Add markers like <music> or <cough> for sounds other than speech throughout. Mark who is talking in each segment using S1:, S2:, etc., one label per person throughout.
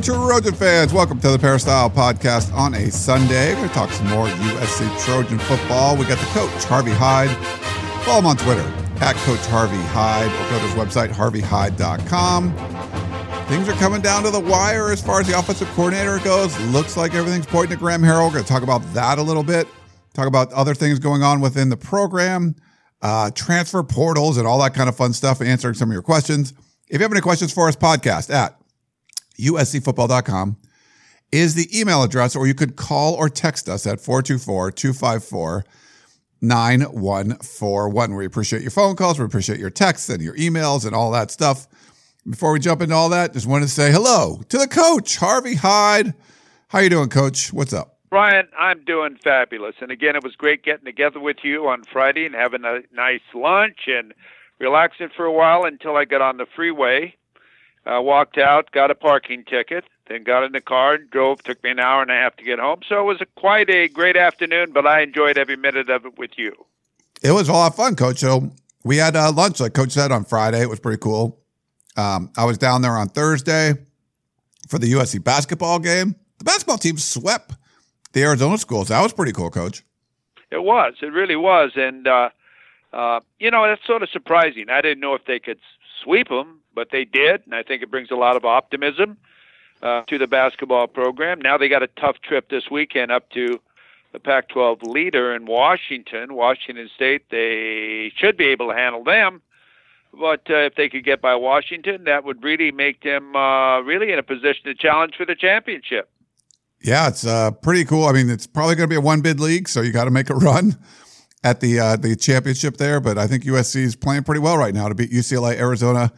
S1: Trojan fans. Welcome to the Peristyle Podcast on a Sunday. We're going to talk some more USC Trojan football. We got the coach, Harvey Hyde. Follow him on Twitter, at Coach Harvey Hyde, or go to his website, harveyhyde.com. Things are coming down to the wire as far as the offensive coordinator goes. Looks like everything's pointing to Graham Harrell. We're going to talk about that a little bit, talk about other things going on within the program, uh, transfer portals, and all that kind of fun stuff, answering some of your questions. If you have any questions for us, podcast at uscfootball.com is the email address, or you could call or text us at 424 254 9141. We appreciate your phone calls, we appreciate your texts and your emails and all that stuff. Before we jump into all that, just wanted to say hello to the coach, Harvey Hyde. How you doing, coach? What's up?
S2: Ryan, I'm doing fabulous. And again, it was great getting together with you on Friday and having a nice lunch and relaxing for a while until I got on the freeway. Uh, walked out, got a parking ticket, then got in the car and drove. Took me an hour and a half to get home. So it was a, quite a great afternoon, but I enjoyed every minute of it with you.
S1: It was a lot of fun, Coach. So we had uh, lunch, like Coach said, on Friday. It was pretty cool. Um, I was down there on Thursday for the USC basketball game. The basketball team swept the Arizona schools. That was pretty cool, Coach.
S2: It was. It really was. And uh, uh, you know, that's sort of surprising. I didn't know if they could sweep them, but they did, and I think it brings a lot of optimism uh, to the basketball program. Now they got a tough trip this weekend up to the Pac-12 leader in Washington, Washington State. They should be able to handle them, but uh, if they could get by Washington, that would really make them uh, really in a position to challenge for the championship.
S1: Yeah, it's uh, pretty cool. I mean, it's probably going to be a one bid league, so you got to make a run at the uh, the championship there. But I think USC is playing pretty well right now to beat UCLA, Arizona,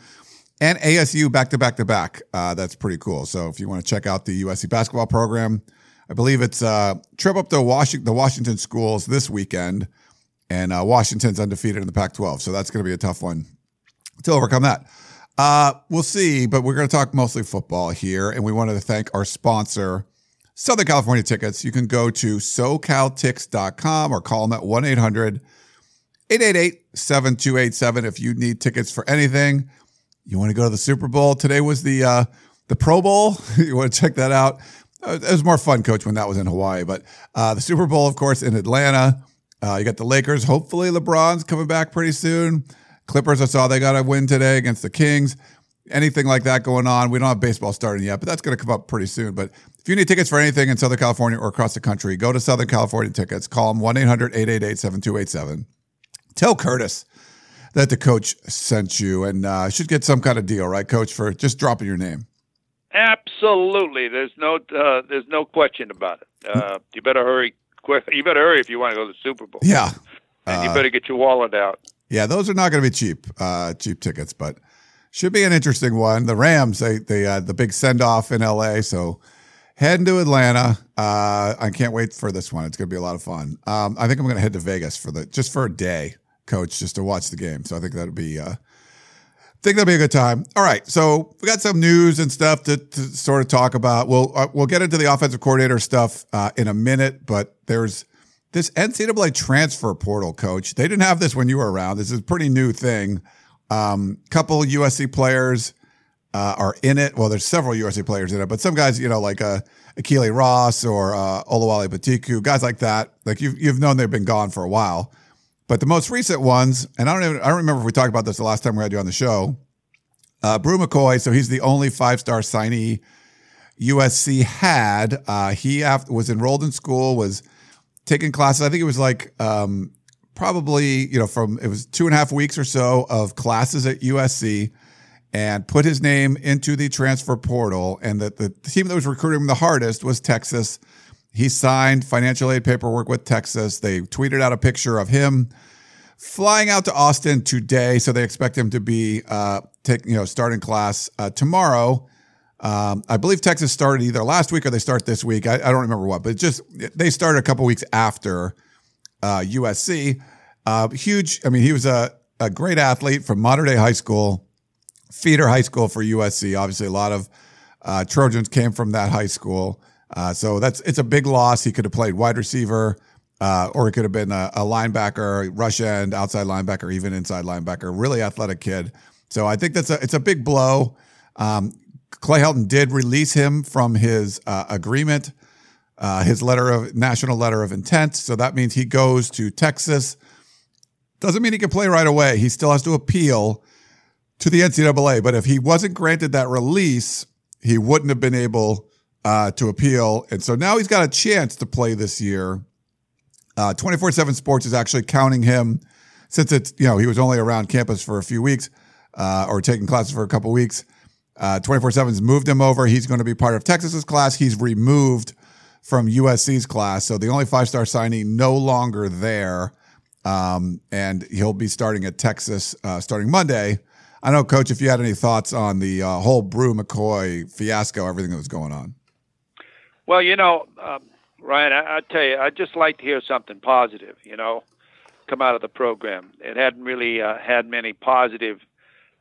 S1: and ASU back to back to back. Uh, that's pretty cool. So if you want to check out the USC basketball program, I believe it's uh, trip up to Washington, the Washington schools this weekend, and uh, Washington's undefeated in the Pac-12. So that's going to be a tough one to overcome that. Uh, we'll see, but we're going to talk mostly football here, and we wanted to thank our sponsor. Southern California tickets, you can go to socaltix.com or call them at 1 800 888 7287 if you need tickets for anything. You want to go to the Super Bowl? Today was the uh, the Pro Bowl. <laughs> you want to check that out? Uh, it was more fun, coach, when that was in Hawaii. But uh, the Super Bowl, of course, in Atlanta. Uh, you got the Lakers. Hopefully, LeBron's coming back pretty soon. Clippers, I saw they got a win today against the Kings anything like that going on. We don't have baseball starting yet, but that's going to come up pretty soon. But if you need tickets for anything in Southern California or across the country, go to Southern California Tickets. Call them 1 800 888 7287. Tell Curtis that the coach sent you and uh, should get some kind of deal, right, coach, for just dropping your name.
S2: Absolutely. There's no uh, there's no question about it. Uh, you better hurry. You better hurry if you want to go to the Super Bowl.
S1: Yeah.
S2: And you better get your wallet out.
S1: Yeah, those are not going to be cheap, uh, cheap tickets, but should be an interesting one. The Rams, they they had the big send off in LA, so heading to Atlanta. Uh, I can't wait for this one. It's going to be a lot of fun. Um, I think I'm going to head to Vegas for the just for a day, coach, just to watch the game. So I think that'll be. Uh, think that'll be a good time. All right, so we got some news and stuff to, to sort of talk about. We'll uh, we'll get into the offensive coordinator stuff uh, in a minute, but there's this NCAA transfer portal, coach. They didn't have this when you were around. This is a pretty new thing. Um, couple USC players uh, are in it. Well, there's several USC players in it, but some guys, you know, like uh, Ykili Ross or uh, Oluwole Betiku, guys like that. Like you've you've known they've been gone for a while. But the most recent ones, and I don't even I don't remember if we talked about this the last time we had you on the show. Uh, Bru McCoy, so he's the only five star signee USC had. Uh, he after, was enrolled in school, was taking classes. I think it was like um, probably, you know, from it was two and a half weeks or so of classes at USC and put his name into the transfer portal. And that the team that was recruiting him the hardest was Texas. He signed financial aid paperwork with Texas. They tweeted out a picture of him flying out to Austin today. So they expect him to be uh, taking, you know, starting class uh, tomorrow. Um, I believe Texas started either last week or they start this week. I, I don't remember what, but just they started a couple weeks after uh, USC. Uh, huge. I mean, he was a, a great athlete from Mater Dei High School, feeder high school for USC. Obviously, a lot of uh, Trojans came from that high school. Uh, so that's it's a big loss. He could have played wide receiver, uh, or he could have been a, a linebacker, rush end, outside linebacker, even inside linebacker. Really athletic kid. So I think that's a it's a big blow. Um, Clay Helton did release him from his uh, agreement, uh, his letter of national letter of intent. So that means he goes to Texas. Doesn't mean he can play right away. He still has to appeal to the NCAA. But if he wasn't granted that release, he wouldn't have been able uh, to appeal. And so now he's got a chance to play this year. Uh, 24 7 Sports is actually counting him since it's, you know, he was only around campus for a few weeks uh, or taking classes for a couple weeks. Uh, 24 7's moved him over. He's going to be part of Texas's class. He's removed from USC's class. So the only five star signing no longer there. Um, and he'll be starting at Texas uh, starting Monday. I know, Coach, if you had any thoughts on the uh, whole Bru McCoy fiasco, everything that was going on.
S2: Well, you know, um, Ryan, I, I tell you, I'd just like to hear something positive, you know, come out of the program. It hadn't really uh, had many positive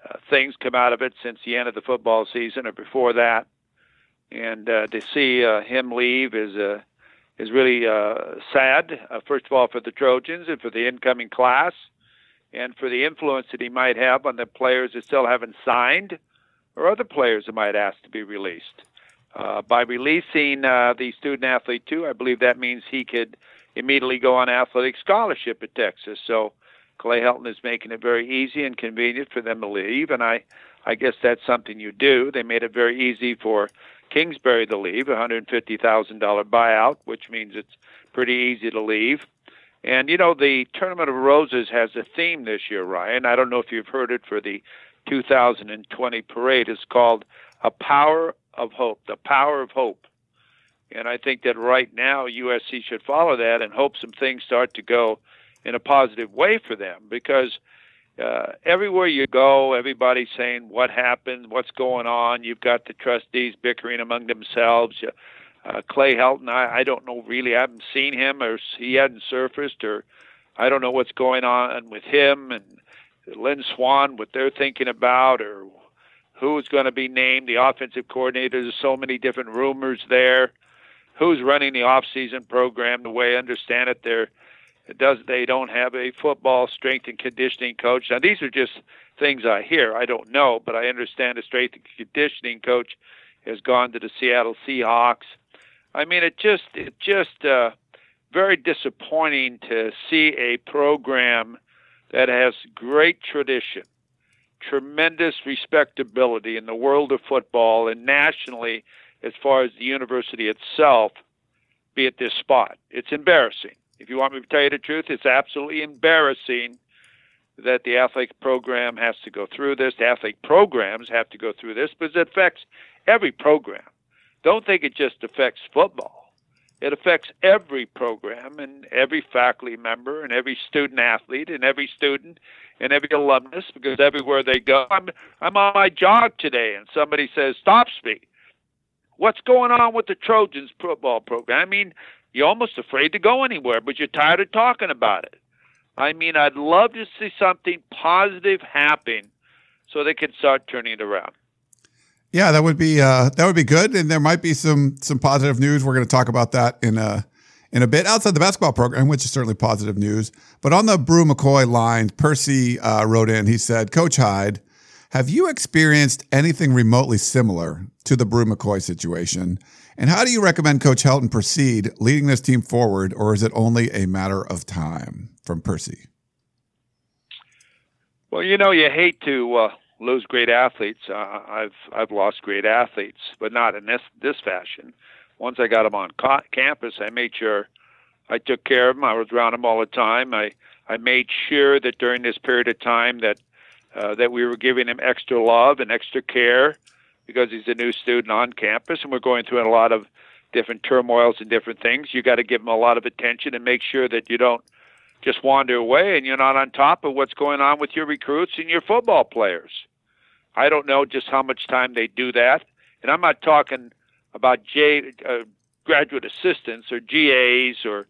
S2: uh, things come out of it since the end of the football season or before that. And uh, to see uh, him leave is uh, is really uh, sad. Uh, first of all, for the Trojans and for the incoming class, and for the influence that he might have on the players that still haven't signed, or other players that might ask to be released. Uh, by releasing uh, the student athlete too, I believe that means he could immediately go on athletic scholarship at Texas. So Clay Helton is making it very easy and convenient for them to leave, and I, I guess that's something you do. They made it very easy for Kingsbury to leave, a hundred fifty thousand dollar buyout, which means it's pretty easy to leave. And you know the Tournament of Roses has a theme this year, Ryan. I don't know if you've heard it for the 2020 parade. It's called "A Power of Hope." The power of hope. And I think that right now USC should follow that and hope some things start to go in a positive way for them because uh, everywhere you go, everybody's saying what happened, what's going on. You've got the trustees bickering among themselves. Uh, Clay Helton, I, I don't know really. I haven't seen him, or he hadn't surfaced, or I don't know what's going on with him and Lynn Swann, what they're thinking about, or who's going to be named the offensive coordinator. There's so many different rumors there. Who's running the off-season program? The way I understand it, they're does they don't have a football strength and conditioning coach. Now these are just things I hear. I don't know, but I understand a strength and conditioning coach has gone to the Seattle Seahawks. I mean, it just it just uh, very disappointing to see a program that has great tradition, tremendous respectability in the world of football and nationally as far as the university itself be at this spot. It's embarrassing. If you want me to tell you the truth, it's absolutely embarrassing that the athletic program has to go through this. The athletic programs have to go through this because it affects every program. Don't think it just affects football. It affects every program and every faculty member and every student athlete and every student and every alumnus because everywhere they go, I'm I'm on my jog today and somebody says stop speed. What's going on with the Trojans football program? I mean, you're almost afraid to go anywhere, but you're tired of talking about it. I mean, I'd love to see something positive happen so they can start turning it around.
S1: Yeah, that would be uh, that would be good, and there might be some some positive news. We're going to talk about that in a in a bit outside the basketball program, which is certainly positive news. But on the Bru McCoy line, Percy uh, wrote in. He said, "Coach Hyde, have you experienced anything remotely similar to the Bru McCoy situation? And how do you recommend Coach Helton proceed leading this team forward, or is it only a matter of time? From Percy.
S2: Well, you know, you hate to uh, lose great athletes. Uh, I've I've lost great athletes, but not in this this fashion. Once I got them on co- campus, I made sure I took care of them. I was around them all the time. I I made sure that during this period of time that uh, that we were giving them extra love and extra care because he's a new student on campus and we're going through a lot of different turmoils and different things. You got to give him a lot of attention and make sure that you don't just wander away and you're not on top of what's going on with your recruits and your football players. I don't know just how much time they do that and I'm not talking about J, uh, graduate assistants or GAs or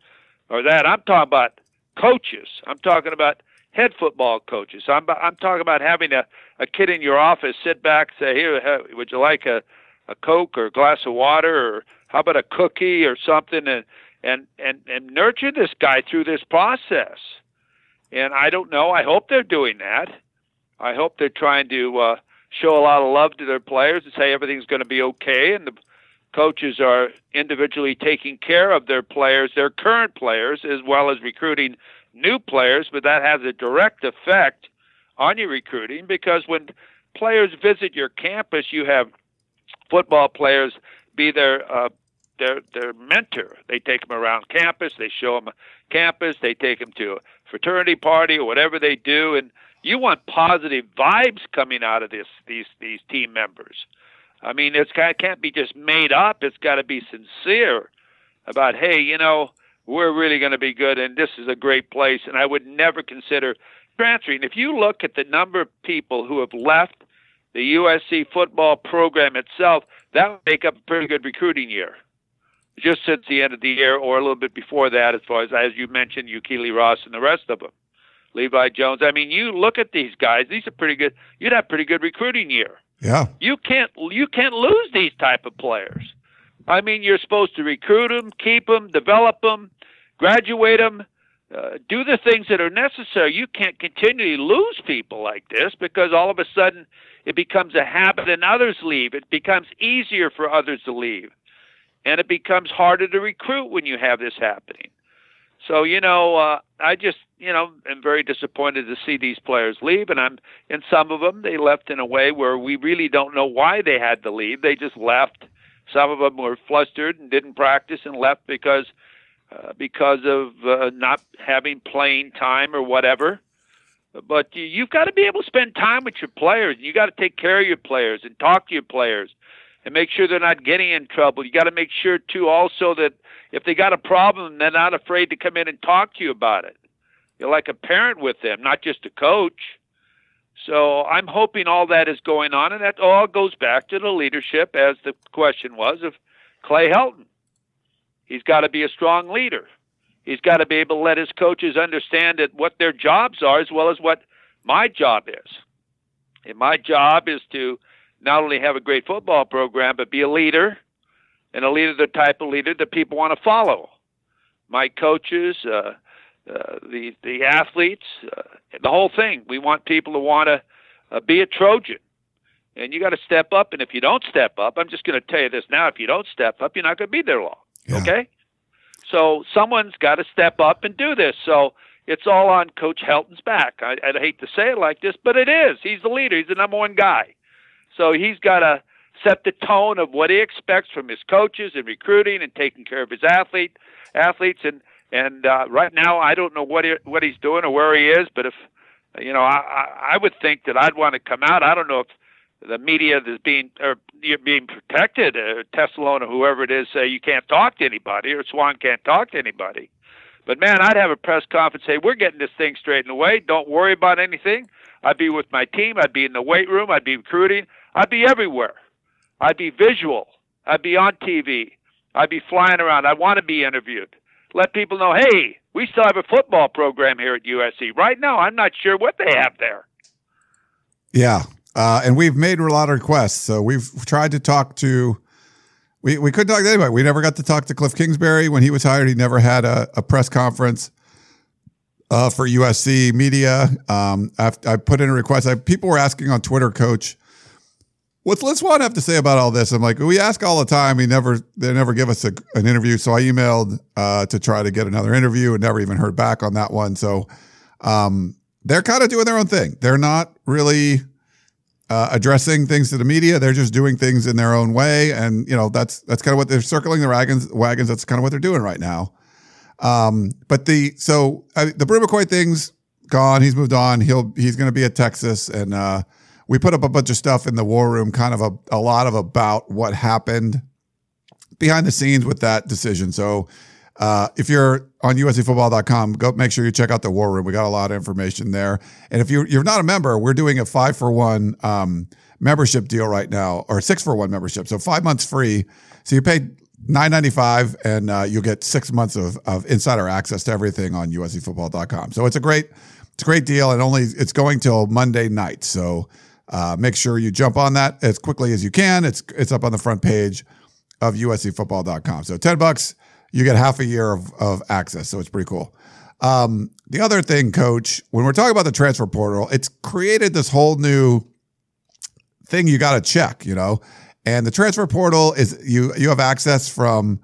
S2: or that. I'm talking about coaches. I'm talking about head football coaches. I'm I'm talking about having a a kid in your office sit back, say, "Here, would you like a a coke or a glass of water or how about a cookie or something?" and and and and nurture this guy through this process. And I don't know. I hope they're doing that. I hope they're trying to uh, show a lot of love to their players and say everything's going to be okay, and the coaches are individually taking care of their players, their current players, as well as recruiting new players. But that has a direct effect on your recruiting because when players visit your campus, you have football players be their uh, their their mentor. They take them around campus. They show them campus. They take them to a fraternity party or whatever they do, and you want positive vibes coming out of this these these team members. I mean, it's it can't be just made up. It's got to be sincere about hey, you know, we're really going to be good, and this is a great place. And I would never consider transferring. If you look at the number of people who have left the USC football program itself, that would make up a pretty good recruiting year just since the end of the year or a little bit before that, as far as as you mentioned, Ykili Ross and the rest of them, Levi Jones. I mean, you look at these guys; these are pretty good. You'd have pretty good recruiting year.
S1: Yeah.
S2: You can't you can't lose these type of players. I mean, you're supposed to recruit them, keep them, develop them, graduate them, uh, do the things that are necessary. You can't continually lose people like this because all of a sudden it becomes a habit and others leave. It becomes easier for others to leave and it becomes harder to recruit when you have this happening. So you know, uh, I just you know am very disappointed to see these players leave, and I'm and some of them they left in a way where we really don't know why they had to leave. They just left. Some of them were flustered and didn't practice and left because uh, because of uh, not having playing time or whatever. But you, you've got to be able to spend time with your players. You got to take care of your players and talk to your players and make sure they're not getting in trouble. You got to make sure too also that if they got a problem, they're not afraid to come in and talk to you about it. You're like a parent with them, not just a coach. So I'm hoping all that is going on, and that all goes back to the leadership, as the question was of Clay Helton. He's got to be a strong leader. He's got to be able to let his coaches understand that what their jobs are, as well as what my job is. And my job is to not only have a great football program, but be a leader, and a leader the type of leader that people want to follow. My coaches, uh, uh, the the athletes, uh, the whole thing. We want people to want to uh, be a Trojan, and you got to step up. And if you don't step up, I'm just going to tell you this now: if you don't step up, you're not going to be there long. Yeah. Okay. So someone's got to step up and do this. So it's all on Coach Helton's back. I, I hate to say it like this, but it is. He's the leader. He's the number one guy. So he's got to set the tone of what he expects from his coaches and recruiting and taking care of his athlete athletes and and uh, right now I don't know what he, what he's doing or where he is, but if you know I I would think that I'd want to come out. I don't know if the media is being or you're being protected, uh, Tessalone or whoever it is, say you can't talk to anybody or Swann can't talk to anybody. But man, I'd have a press conference say we're getting this thing straightened away. Don't worry about anything. I'd be with my team. I'd be in the weight room. I'd be recruiting. I'd be everywhere. I'd be visual. I'd be on TV. I'd be flying around. I want to be interviewed. Let people know, hey, we still have a football program here at USC. Right now, I'm not sure what they have there.
S1: Yeah. Uh, and we've made a lot of requests. So we've tried to talk to, we, we couldn't talk to anybody. We never got to talk to Cliff Kingsbury when he was hired. He never had a, a press conference uh, for USC media. Um, I, I put in a request. I, people were asking on Twitter, Coach, What's Les Swann have to say about all this? I'm like, we ask all the time. He never, they never give us a, an interview. So I emailed uh, to try to get another interview and never even heard back on that one. So um, they're kind of doing their own thing. They're not really uh, addressing things to the media. They're just doing things in their own way, and you know that's that's kind of what they're circling the wagons. Wagons. That's kind of what they're doing right now. Um, but the so uh, the Bru McCoy thing's gone. He's moved on. He'll he's going to be at Texas and. uh we put up a bunch of stuff in the war room, kind of a, a lot of about what happened behind the scenes with that decision. So uh, if you're on uscfootball.com, go make sure you check out the war room. We got a lot of information there. And if you, you're not a member, we're doing a five for one um, membership deal right now, or six for one membership. So five months free. So you pay nine ninety five, and uh, you'll get six months of, of insider access to everything on USCFootball.com. So it's a great it's a great deal, and only it's going till Monday night. So uh, make sure you jump on that as quickly as you can. It's it's up on the front page of USCFootball.com. So ten bucks, you get half a year of, of access. So it's pretty cool. Um, the other thing, Coach, when we're talking about the transfer portal, it's created this whole new thing you got to check. You know, and the transfer portal is you you have access from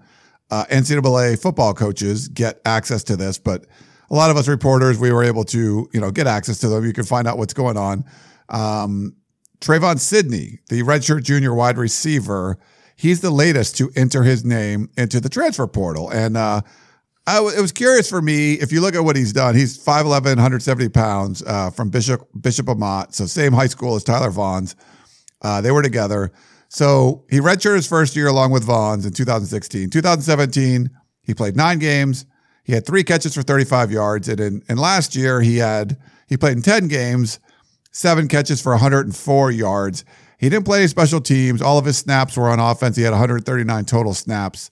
S1: uh, NCAA football coaches get access to this, but a lot of us reporters we were able to you know get access to them. You can find out what's going on. Um, Trevon Sidney, the redshirt junior wide receiver, he's the latest to enter his name into the transfer portal, and uh, I w- it was curious for me if you look at what he's done. He's 5'11", 170 pounds uh, from Bishop Bishop Amat, so same high school as Tyler Vaughns. Uh, they were together. So he redshirted his first year along with Vaughns in 2016. 2017, he played nine games. He had three catches for 35 yards. And in, and last year, he had he played in 10 games, seven catches for 104 yards. He didn't play any special teams. All of his snaps were on offense. He had 139 total snaps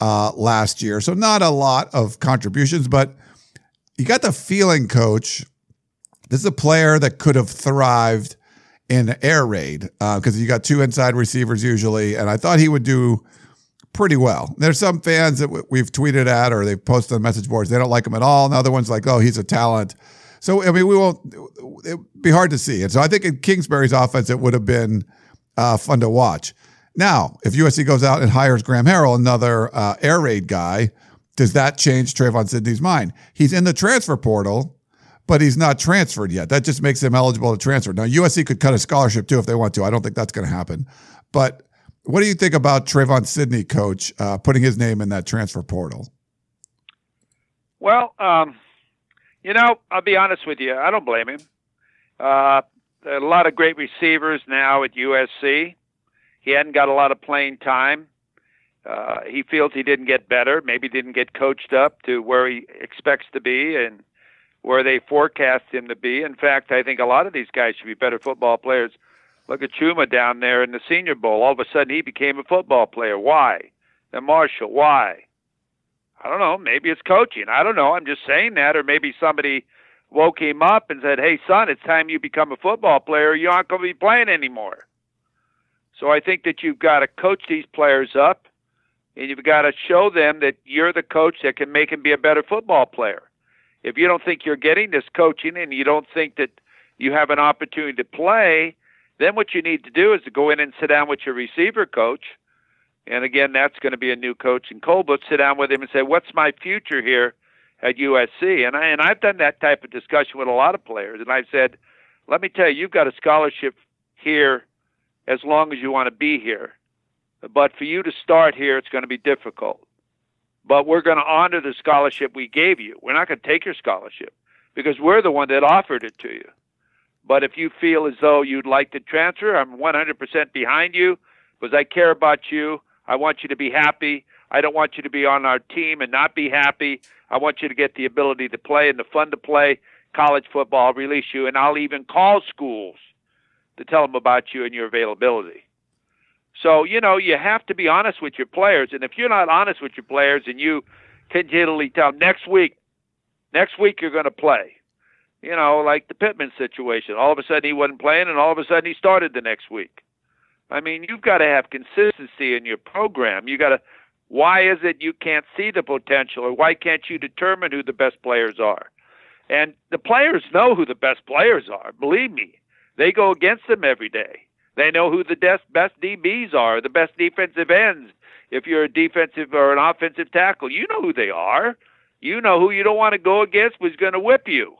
S1: uh, last year. So not a lot of contributions, but you got the feeling, coach, this is a player that could have thrived in air raid because uh, you got two inside receivers usually, and I thought he would do pretty well. There's some fans that we've tweeted at or they've posted on message boards. They don't like him at all. And other ones like, oh, he's a talent. So I mean, we won't. It'd be hard to see. And so I think in Kingsbury's offense, it would have been uh, fun to watch. Now, if USC goes out and hires Graham Harrell, another uh, air raid guy, does that change Trevon Sidney's mind? He's in the transfer portal but he's not transferred yet. That just makes him eligible to transfer. Now, USC could cut a scholarship too if they want to. I don't think that's going to happen. But what do you think about Trevon Sidney, coach, uh, putting his name in that transfer portal?
S2: Well, um, you know, I'll be honest with you. I don't blame him. Uh, a lot of great receivers now at USC. He hadn't got a lot of playing time. Uh, he feels he didn't get better, maybe didn't get coached up to where he expects to be, and where they forecast him to be. In fact, I think a lot of these guys should be better football players. Look at Chuma down there in the Senior Bowl. All of a sudden, he became a football player. Why? And Marshall, why? I don't know. Maybe it's coaching. I don't know. I'm just saying that, or maybe somebody woke him up and said, "Hey, son, it's time you become a football player. You aren't going to be playing anymore." So I think that you've got to coach these players up, and you've got to show them that you're the coach that can make them be a better football player if you don't think you're getting this coaching and you don't think that you have an opportunity to play, then what you need to do is to go in and sit down with your receiver coach. And again, that's going to be a new coach in Colbert. Sit down with him and say, "What's my future here at USC?" And I and I've done that type of discussion with a lot of players, and I've said, "Let me tell you, you've got a scholarship here as long as you want to be here, but for you to start here, it's going to be difficult but we're going to honor the scholarship we gave you. We're not going to take your scholarship because we're the one that offered it to you. But if you feel as though you'd like to transfer, I'm 100% behind you because I care about you. I want you to be happy. I don't want you to be on our team and not be happy. I want you to get the ability to play and the fun to play college football. I'll release you, and I'll even call schools to tell them about you and your availability. So, you know, you have to be honest with your players. And if you're not honest with your players and you continually tell them next week, next week you're going to play, you know, like the Pittman situation. All of a sudden he wasn't playing, and all of a sudden he started the next week. I mean, you've got to have consistency in your program. You got to. Why is it you can't see the potential, or why can't you determine who the best players are? And the players know who the best players are. Believe me, they go against them every day. They know who the best best DBs are, the best defensive ends. If you're a defensive or an offensive tackle, you know who they are. You know who you don't want to go against who's going to whip you.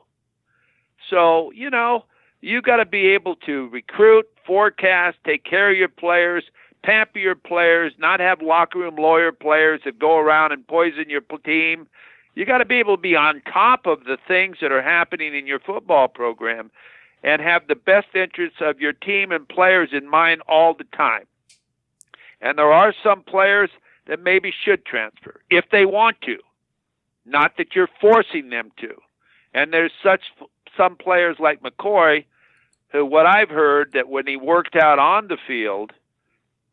S2: So, you know, you got to be able to recruit, forecast, take care of your players, pamper your players, not have locker room lawyer players that go around and poison your team. You got to be able to be on top of the things that are happening in your football program and have the best interests of your team and players in mind all the time. And there are some players that maybe should transfer if they want to, not that you're forcing them to. And there's such some players like McCoy who, what I've heard, that when he worked out on the field,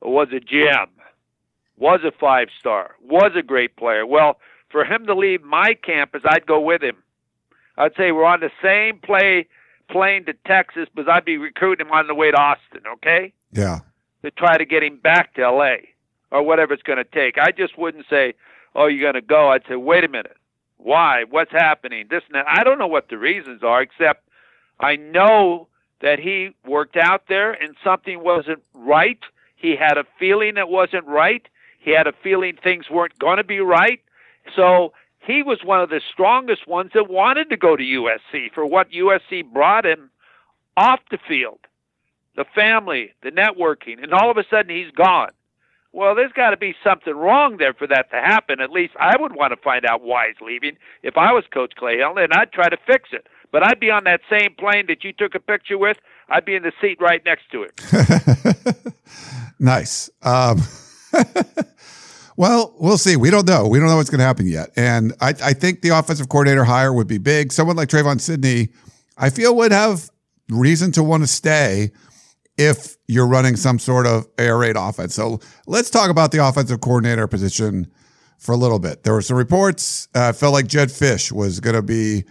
S2: was a gem, was a five star, was a great player. Well, for him to leave my campus, I'd go with him. I'd say we're on the same play plane to Texas, but I'd be recruiting him on the way to Austin. Okay.
S1: Yeah.
S2: To try to get him back to L.A. or whatever it's going to take. I just wouldn't say, "Oh, you're going to go." I'd say, "Wait a minute. Why? What's happening? This and that." I don't know what the reasons are, except I know that he worked out there and something wasn't right. He had a feeling it wasn't right. He had a feeling things weren't going to be right. So he was one of the strongest ones that wanted to go to USC for what USC brought him off the field the family, the networking, and all of a sudden he's gone. Well, there's got to be something wrong there for that to happen. At least I would want to find out why he's leaving if I was Coach Clay Helton, and I'd try to fix it. But I'd be on that same plane that you took a picture with. I'd be in the seat right next to
S1: it. <laughs> nice. Um, <laughs> well, we'll see. We don't know. We don't know what's going to happen yet. And I, I think the offensive coordinator hire would be big. Someone like Trevon Sidney, I feel would have reason to want to stay if you're running some sort of air raid offense. So let's talk about the offensive coordinator position for a little bit. There were some reports. Uh, felt like Jedd Fisch was going to be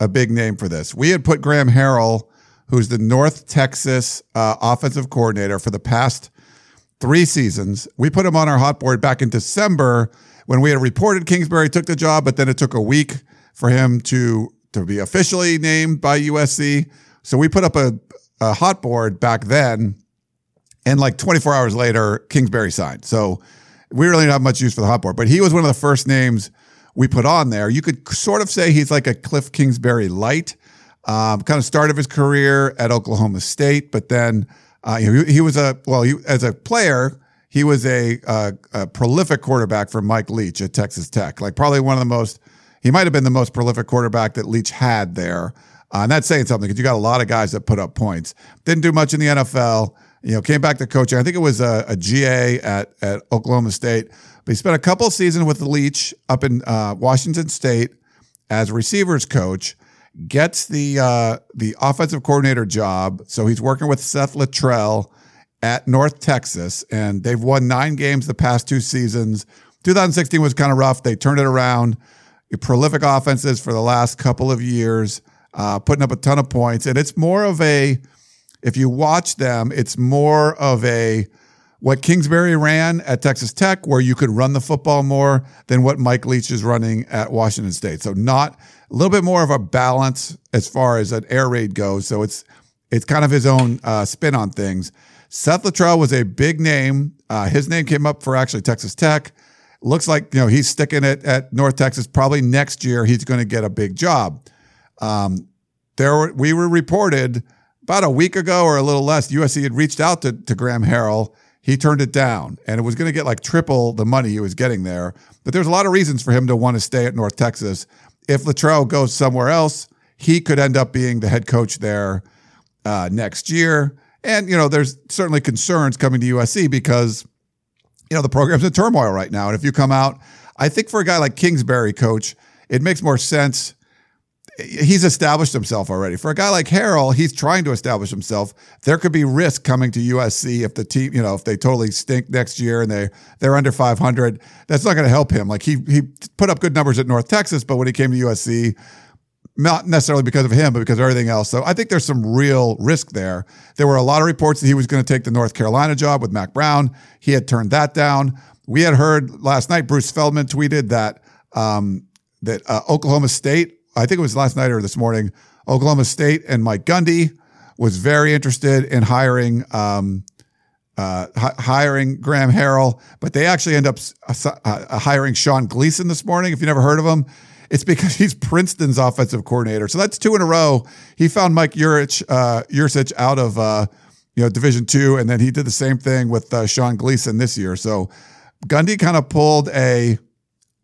S1: a big name for this. We had put Graham Harrell, who's the North Texas uh, offensive coordinator for the past three seasons. We put him on our hot board back in December when we had reported Kingsbury took the job, but then it took a week for him to to be officially named by USC. So we put up a, a hot board back then, and like 24 hours later, Kingsbury signed. So we really don't have much use for the hot board, but he was one of the first names we put on there. You could sort of say he's like a Cliff Kingsbury light. Um, kind of start of his career at Oklahoma State, but then uh, he, he, was a well, he, as a player, he was a, a, a, prolific quarterback for Mike Leach at Texas Tech. Like probably one of the most, he might have been the most prolific quarterback that Leach had there. Uh, and that's saying something because you got a lot of guys that put up points. Didn't do much in the NFL. You know, came back to coaching. I think it was a, a GA at at Oklahoma State. But he spent a couple seasons with the Leach up in uh, Washington State as receivers coach gets the uh, the offensive coordinator job. So he's working with Seth Littrell at North Texas, and they've won nine games the past two seasons. 2016 was kind of rough. They turned it around. Prolific offenses for the last couple of years, uh, putting up a ton of points, and it's more of a. If you watch them, it's more of a what Kingsbury ran at Texas Tech, where you could run the football more than what Mike Leach is running at Washington State. So not a little bit more of a balance as far as an air raid goes. So it's it's kind of his own uh, spin on things. Seth Littrell was a big name. Uh, his name came up for actually Texas Tech. Looks like you know he's sticking it at North Texas. Probably next year he's going to get a big job. Um, there were, we were reported about a week ago or a little less. USC had reached out to, to Graham Harrell. He turned it down, and it was going to get like triple the money he was getting there. But there's a lot of reasons for him to want to stay at North Texas if Littrell goes somewhere else, he could end up being the head coach there uh, next year. And, you know, there's certainly concerns coming to USC because, you know, the program's in turmoil right now. And if you come out, I think for a guy like Kingsbury, coach, it makes more sense he's established himself already. For a guy like Harrell, he's trying to establish himself. There could be risk coming to USC if the team, you know, if they totally stink next year and they they're under 500. That's not going to help him. Like he he put up good numbers at North Texas, but when he came to USC, not necessarily because of him, but because of everything else. So I think there's some real risk there. There were a lot of reports that he was going to take the North Carolina job with Mack Brown. He had turned that down. We had heard last night. Bruce Feldman tweeted that um, that uh, Oklahoma State I think it was last night or this morning, Oklahoma State and Mike Gundy was very interested in hiring um, uh, h- hiring Graham Harrell, but they actually end up uh, uh, hiring Sean Gleason this morning. If you never heard of him, it's because <laughs> he's Princeton's offensive coordinator. So that's two in a row. He found Mike Yurcich, uh, out of uh, you know Division two, and then he did the same thing with uh, Sean Gleason this year. So Gundy kind of pulled a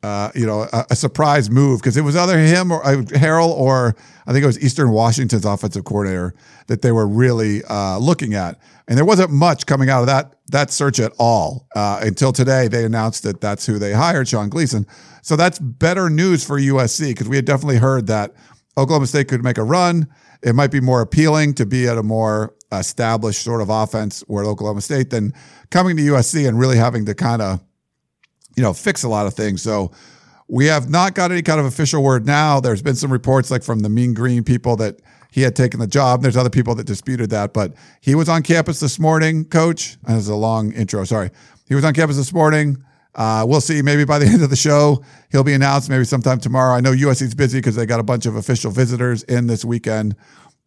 S1: uh, you know, a, a surprise move because it was either him or uh, Harrell or I think it was Eastern Washington's offensive coordinator that they were really uh, looking at, and there wasn't much coming out of that that search at all uh, until today. They announced that that's who they hired, Sean Gleason. So that's better news for USC because we had definitely heard that Oklahoma State could make a run. it might be more appealing to be at a more established sort of offense where Oklahoma State than coming to USC and really having to kind of, you know, fix a lot of things. So we have not got any kind of official word now. There's been some reports like from the Mean Green people that he had taken the job. There's other people that disputed that, but he was on campus this morning, coach. That was a long intro. Sorry. He was on campus this morning. Uh, we'll see. Maybe by the <laughs> end of the show, he'll be announced. Maybe sometime tomorrow. I know USC's busy because they got a bunch of official visitors in this weekend,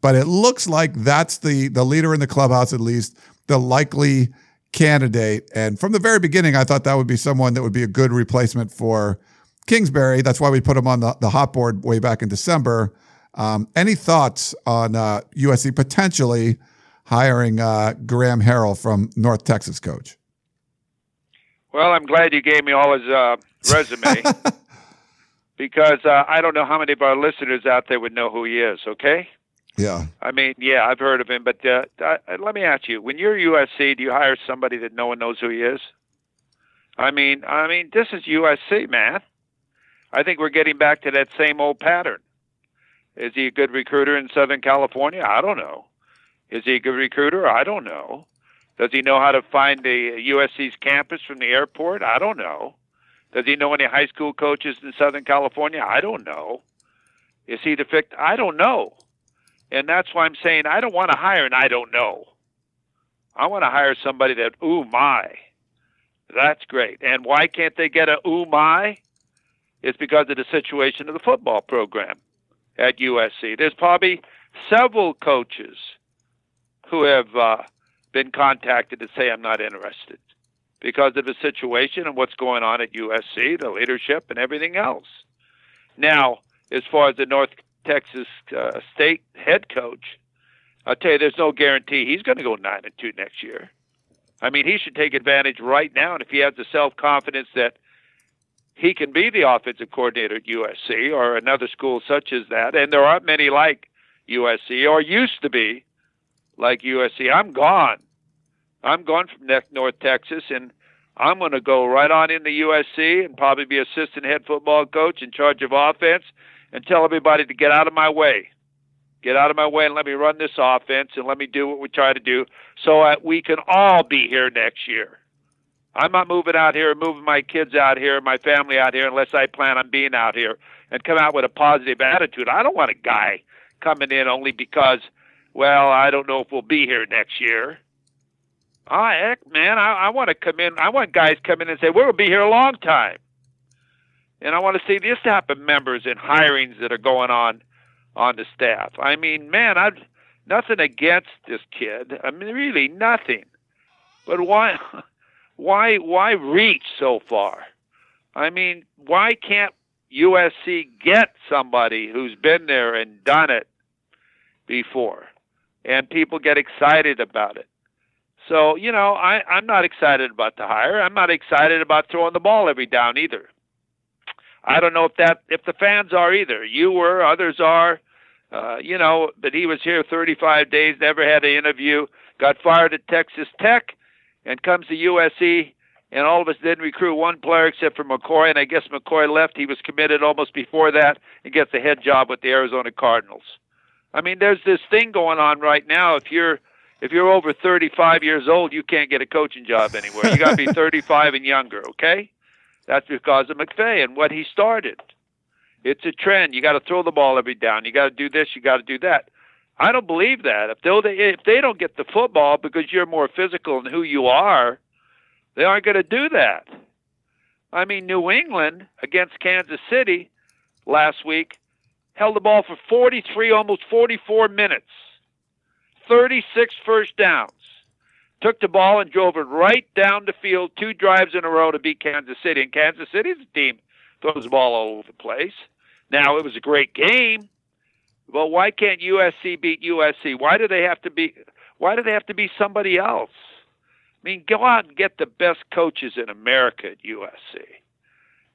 S1: but it looks like that's the the leader in the clubhouse, at least the likely candidate. And from the very beginning, I thought that would be someone that would be a good replacement for Kingsbury. That's why we put him on the, the hot board way back in December. Um, any thoughts on uh, USC potentially hiring uh, Graham Harrell from North Texas coach?
S2: Well, I'm glad you gave me all his uh, resume <laughs> because uh, I don't know how many of our listeners out there would know who he is. Okay.
S1: Yeah.
S2: I mean, yeah, I've heard of him, but uh, uh, let me ask you: When you're USC, do you hire somebody that no one knows who he is? I mean, I mean, this is USC, man. I think we're getting back to that same old pattern. Is he a good recruiter in Southern California? I don't know. Is he a good recruiter? I don't know. Does he know how to find the USC's campus from the airport? I don't know. Does he know any high school coaches in Southern California? I don't know. Is he the fit? I don't know. And that's why I'm saying I don't want to hire an I don't know. I want to hire somebody that, ooh, my. That's great. And why can't they get a ooh, my? It's because of the situation of the football program at USC. There's probably several coaches who have uh, been contacted to say I'm not interested because of the situation and what's going on at USC, the leadership, and everything else. Now, as far as the North Texas uh, State head coach, I'll tell you, there's no guarantee he's going to go nine and two next year. I mean, he should take advantage right now, and if he has the self confidence that he can be the offensive coordinator at USC or another school such as that, and there aren't many like USC or used to be like USC. I'm gone. I'm gone from North Texas, and I'm going to go right on into USC and probably be assistant head football coach in charge of offense and tell everybody to get out of my way. Get out of my way and let me run this offense and let me do what we try to do so that we can all be here next year. I'm not moving out here, and moving my kids out here, my family out here, unless I plan on being out here and come out with a positive attitude. I don't want a guy coming in only because, well, I don't know if we'll be here next year. Oh, heck, man, I, I want to come in. I want guys come in and say, we'll be here a long time. And I want to see this of members and hirings that are going on on the staff. I mean, man, I've nothing against this kid. I mean, really nothing. But why? <laughs> why why reach so far? I mean, why can't USC get somebody who's been there and done it before, and people get excited about it? So you know, I I'm not excited about the hire. I'm not excited about throwing the ball every down either. I don't know if that if the fans are either. You were, others are. Uh, you know, but he was here 35 days, never had an interview, got fired at Texas Tech and comes to USC, and all of us didn't recruit one player except for McCoy, and I guess McCoy left. He was committed almost before that and gets a head job with the Arizona Cardinals. I mean, there's this thing going on right now. If you're if you're over 35 years old, you can't get a coaching job anywhere. You got to be <laughs> 35 and younger, okay? That's because of McVay and what he started. It's a trend. You got to throw the ball every down. You got to do this. You got to do that. I don't believe that. If they if they don't get the football because you're more physical than who you are, they aren't going to do that. I mean, New England against Kansas City last week held the ball for 43, almost 44 minutes, 36 first downs. Took the ball and drove it right down the field, two drives in a row to beat Kansas City. And Kansas City's team throws the ball all over the place. Now, it was a great game well, why can't USC beat USC? Why do they have to be? Why do they have to be somebody else? I mean, go out and get the best coaches in America at USC.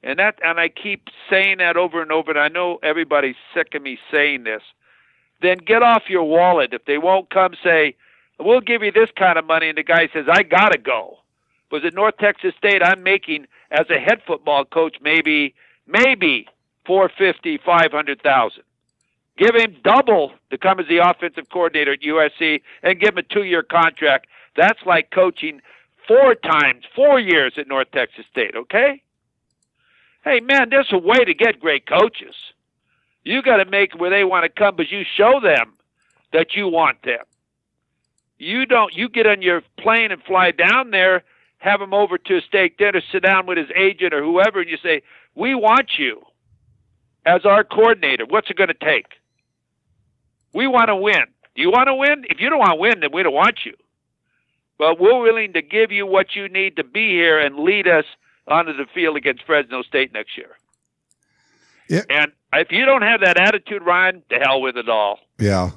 S2: And that, and I keep saying that over and over. And I know everybody's sick of me saying this. Then get off your wallet if they won't come. Say, we'll give you this kind of money, and the guy says, I gotta go. Was it North Texas State? I'm making as a head football coach maybe maybe four fifty, five hundred thousand give him double to come as the offensive coordinator at USC, and give him a two-year contract. That's like coaching four times, four years at North Texas State. Okay. Hey man, there's a way to get great coaches. You got to make where they want to come, but you show them that you want them. You don't. You get on your plane and fly down there, have him over to a steak dinner, sit down with his agent or whoever, and you say, "We want you as our coordinator. What's it going to take? We want to win. Do you want to win? If you don't want to win, then we don't want you. But we're willing to give you what you need to be here and lead us onto the field against Fresno State next year.
S1: Yeah.
S2: And if you don't have that attitude, Ryan, to hell with it all.
S1: Yeah.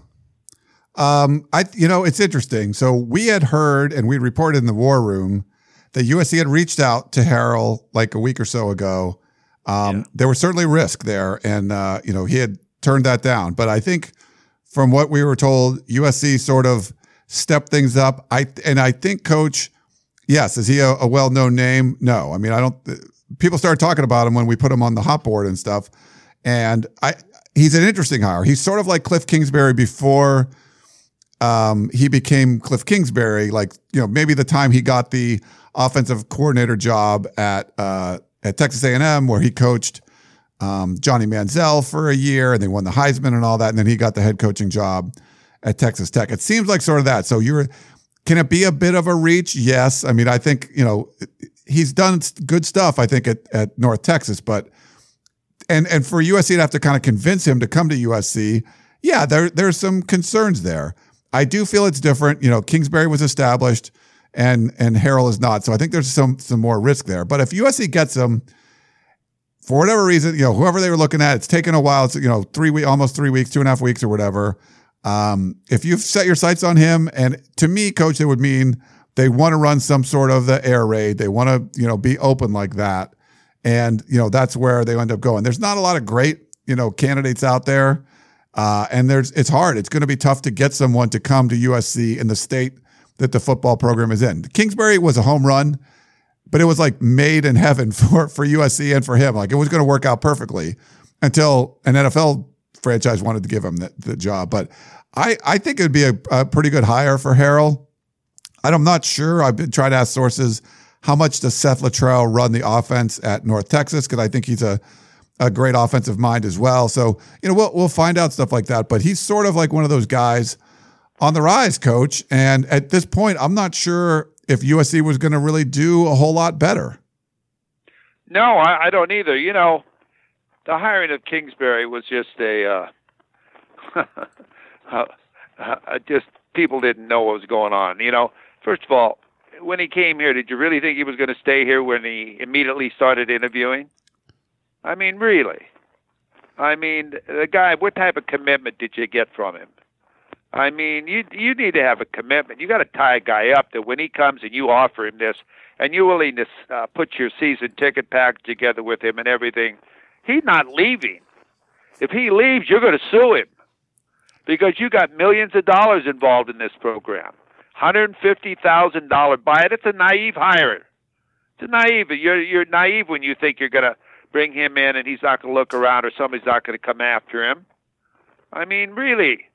S1: Um, I you know it's interesting. So we had heard and we reported in the war room that USC had reached out to Harrell like a week or so ago. Um,
S2: Yeah.
S1: There was certainly risk there, and uh, you know he had turned that down. But I think from what we were told, USC sort of stepped things up. I and I think Coach, yes, is he a, a well-known name? No, I mean I don't. People started talking about him when we put him on the hot board and stuff, and I he's an interesting hire. He's sort of like Cliff Kingsbury before um, he became Cliff Kingsbury, like you know maybe the time he got the offensive coordinator job at uh, at Texas A&M, where he coached um, Johnny Manziel for a year, and they won the Heisman and all that, and then he got the head coaching job at Texas Tech. It seems like sort of that. So you're, can it be a bit of a reach? Yes. I mean, I think you know he's done good stuff. I think at at North Texas, but and and for USC to have to kind of convince him to come to USC, yeah, there there's some concerns there. I do feel it's different. You know, Kingsbury was established and and Harrell is not. So I think there's some some more risk there. But if USC gets him for whatever reason, you know, whoever they were looking at, it's taken a while. It's you know three week, almost three weeks, two and a half weeks or whatever. Um, if you've set your sights on him, and to me, coach, it would mean they want to run some sort of the air raid. They want to you know be open like that, and you know that's where they end up going. There's not a lot of great you know candidates out there. Uh, and there's it's hard. It's going to be tough to get someone to come to USC in the state that the football program is in. Kingsbury was a home run, but it was like made in heaven <laughs> for for USC and for him. Like it was going to work out perfectly until an NFL franchise wanted to give him the, the job. But I I think it would be a, a pretty good hire for Harrell. I'm not sure. I've been trying to ask sources how much does Seth Littrell run the offense at North Texas because I think he's a a great offensive mind as well. So, you know, we'll we'll find out stuff like that. But he's sort of like one of those guys on the rise, coach. And at this point, I'm not sure if USC was going to really do a whole lot better.
S2: No, I, I don't either. You know, the hiring of Kingsbury was just a uh, <laughs> uh, uh, just people didn't know what was going on. You know, first of all, when he came here, did you really think he was going to stay here when he immediately started interviewing? I mean, really? I mean, the guy. What type of commitment did you get from him? I mean, you you need to have a commitment. You got to tie a guy up that when he comes and you offer him this, and you're willing to uh, put your season ticket package together with him and everything, he's not leaving. If he leaves, you're going to sue him because you got millions of dollars involved in this program. Hundred fifty thousand dollar buy it. It's a naive hire. It's a naive. You're you're naive when you think you're going to bring him in and he's not going to look around or somebody's not going to come after him. I mean, really.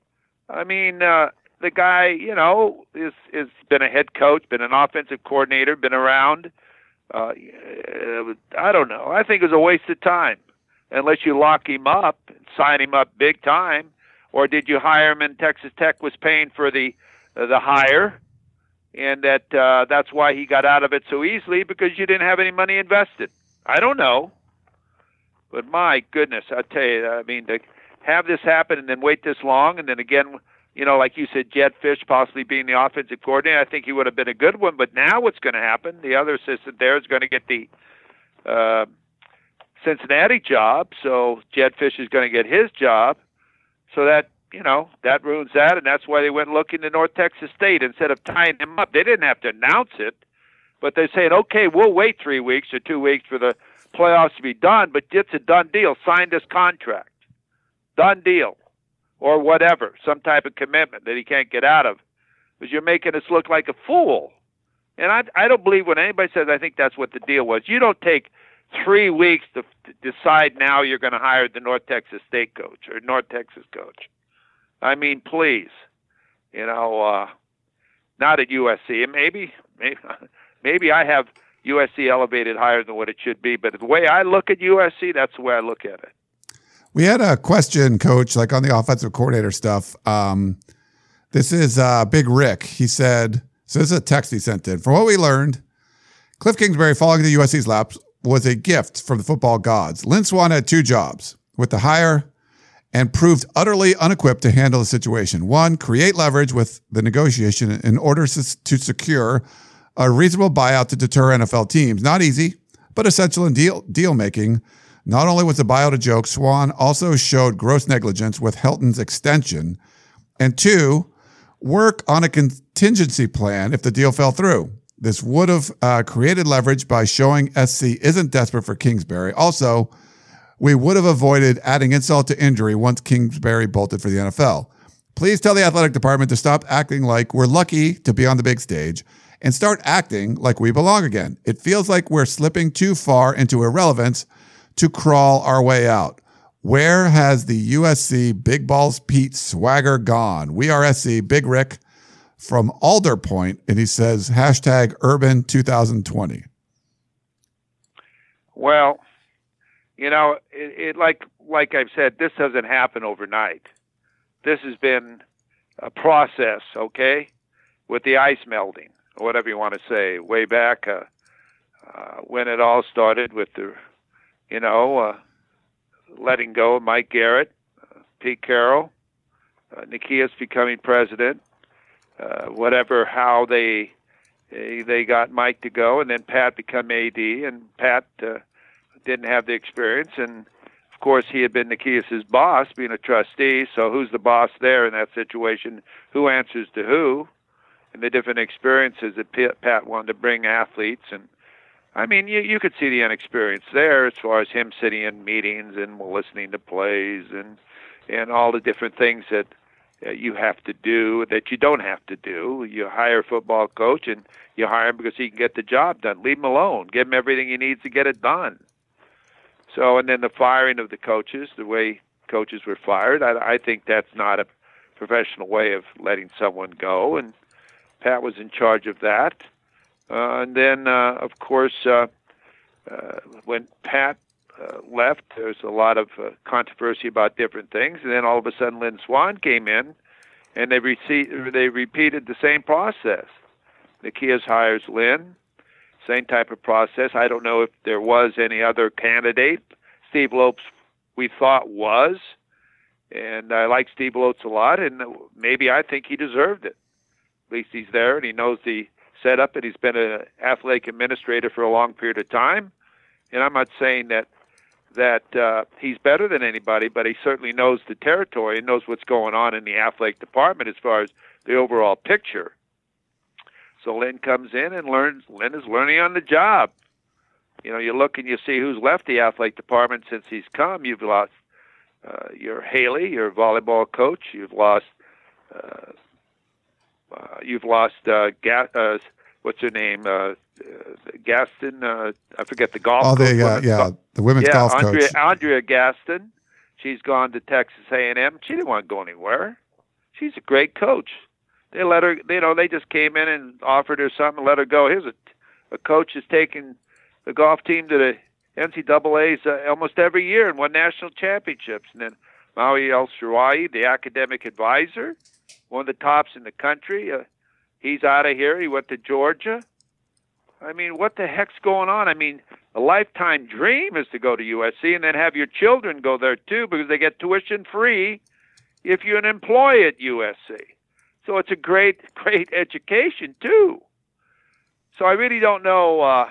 S2: I mean, uh, the guy, you know, is is been a head coach, been an offensive coordinator, been around. Uh, I don't know. I think it was a waste of time unless you lock him up and sign him up big time. Or did you hire him and Texas Tech was paying for the uh, the hire, and that uh, that's why he got out of it so easily because you didn't have any money invested. I don't know. But my goodness, I tell you, I mean, to have this happen and then wait this long, and then again, you know, like you said, Jedd Fisch possibly being the offensive coordinator, I think he would have been a good one. But now, what's going to happen? The other assistant there is going to get the uh, Cincinnati job, so Jedd Fisch is going to get his job. So that you know that ruins that, and that's why they went looking to North Texas State instead of tying him up. They didn't have to announce it, but they're saying, okay, we'll wait three weeks or two weeks for the playoffs to be done, but it's a done deal. Sign this contract. Done deal. Or whatever, some type of commitment that he can't get out of. Because you're making us look like a fool. And I, I don't believe when anybody says, I think that's what the deal was. You don't take three weeks to, to decide now you're going to hire the North Texas State coach or North Texas coach. I mean, please, you know, uh, not at USC. Maybe, maybe, <laughs> maybe I have USC elevated higher than what it should be. But the way I look at USC, that's the way I look at it.
S1: We had a question, Coach, like on the offensive coordinator stuff. Um, this is uh, Big Rick. He said, so this is a text he sent in. From what we learned, Cliff Kingsbury falling into USC's laps was a gift from the football gods. Lynn Swann had two jobs with the hire and proved utterly unequipped to handle the situation. One, create leverage with the negotiation in order to secure a reasonable buyout to deter NFL teams. Not easy, but essential in deal, deal making. Not only was the buyout a joke, Swann also showed gross negligence with Helton's extension. And two, work on a contingency plan if the deal fell through. This would have uh, created leverage by showing SC isn't desperate for Kingsbury. Also, we would have avoided adding insult to injury once Kingsbury bolted for the NFL. Please tell the athletic department to stop acting like we're lucky to be on the big stage and start acting like we belong again. It feels like we're slipping too far into irrelevance to crawl our way out. Where has the USC Big Balls Pete swagger gone? We are SC Big Rick from Alder Point, and he says hashtag Urban 2020.
S2: Well, you know, it, it like like I've said, this doesn't happen overnight. This has been a process, okay, with the ice melting, whatever you want to say, way back uh, uh, when it all started with the, you know, uh, letting go of Mike Garrett, uh, Pete Carroll, uh, Nikias becoming president, uh, whatever how they they got Mike to go, and then Pat become AD, and Pat uh, didn't have the experience, and of course he had been Nikias's boss, being a trustee. So who's the boss there in that situation? Who answers to who? And the different experiences that Pat wanted to bring athletes, and I mean, you you could see the inexperience there as far as him sitting in meetings and listening to plays and and all the different things that you have to do that you don't have to do. You hire a football coach and you hire him because he can get the job done. Leave him alone. Give him everything he needs to get it done. So, and then the firing of the coaches, the way coaches were fired, I, I think that's not a professional way of letting someone go. And Pat was in charge of that. Uh, and then, uh, of course, uh, uh, when Pat uh, left, there's a lot of uh, controversy about different things. And then all of a sudden, Lynn Swann came in, and they rece- they repeated the same process. Nikias hires Lynn, same type of process. I don't know if there was any other candidate. Steve Lopes, we thought was, and I like Steve Lopes a lot, and maybe I think he deserved it. At least he's there and he knows the setup, and he's been an athletic administrator for a long period of time. And I'm not saying that that uh, he's better than anybody, but he certainly knows the territory and knows what's going on in the athletic department as far as the overall picture. So Lynn comes in and learns. Lynn is learning on the job. You know, you look and you see who's left the athletic department since he's come. You've lost uh, your Haley, your volleyball coach. You've lost. Uh, uh, you've lost uh, Ga- uh, what's her name? Uh, Gaston. Uh, I forget the golf.
S1: Oh, the uh, yeah, the women's
S2: yeah,
S1: golf
S2: Andrea,
S1: coach.
S2: Andrea Gaston. She's gone to Texas A&M. She didn't want to go anywhere. She's a great coach. They let her. You know, they just came in and offered her something, and let her go. Here's a, a coach has taken the golf team to the NCAA's uh, almost every year and won national championships. And then Magdi El Shahawy, the academic advisor, one of the tops in the country. Uh, he's out of here. He went to Georgia. I mean, what the heck's going on? I mean, a lifetime dream is to go to USC and then have your children go there too because they get tuition free if you're an employee at USC. So it's a great, <laughs> great education too. So I really don't know uh,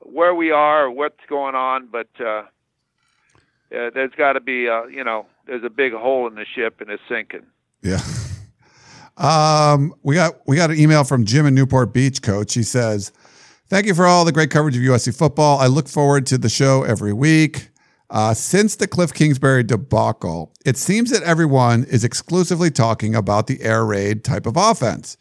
S2: where we are or what's going on, but uh, uh, there's got to be, uh, you know, there's a big hole in the ship and it's sinking.
S1: Yeah. Um, we got we got an email from Jim in Newport Beach, coach. He says, Thank you for all the great coverage of USC football. I look forward to the show every week. Uh, since the Cliff Kingsbury debacle, it seems that everyone is exclusively talking about the air raid type of offense.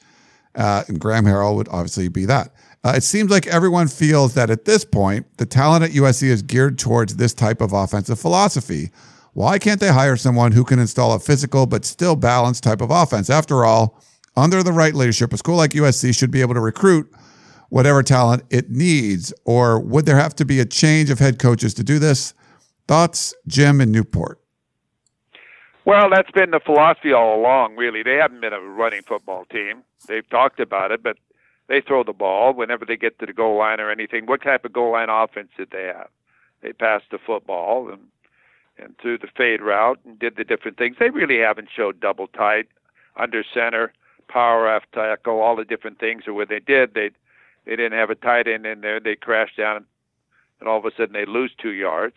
S1: Uh, and Graham Harrell would obviously be that. Uh, it seems like everyone feels that at this point, the talent at USC is geared towards this type of offensive philosophy. Why can't they hire someone who can install a physical but still balanced type of offense? After all, under the right leadership, a school like USC should be able to recruit whatever talent it needs. Or would there have to be a change of head coaches to do this? Thoughts, Jim in Newport?
S2: Well, that's been the philosophy all along, really. They haven't been a running football team. They've talked about it, but they throw the ball whenever they get to the goal line or anything. What type of goal line offense did they have? They passed the football and and threw the fade route and did the different things. They really haven't showed double tight, under center, power after tackle, all the different things. Or what they did, they they didn't have a tight end in there. They crashed down, and all of a sudden they lose two yards.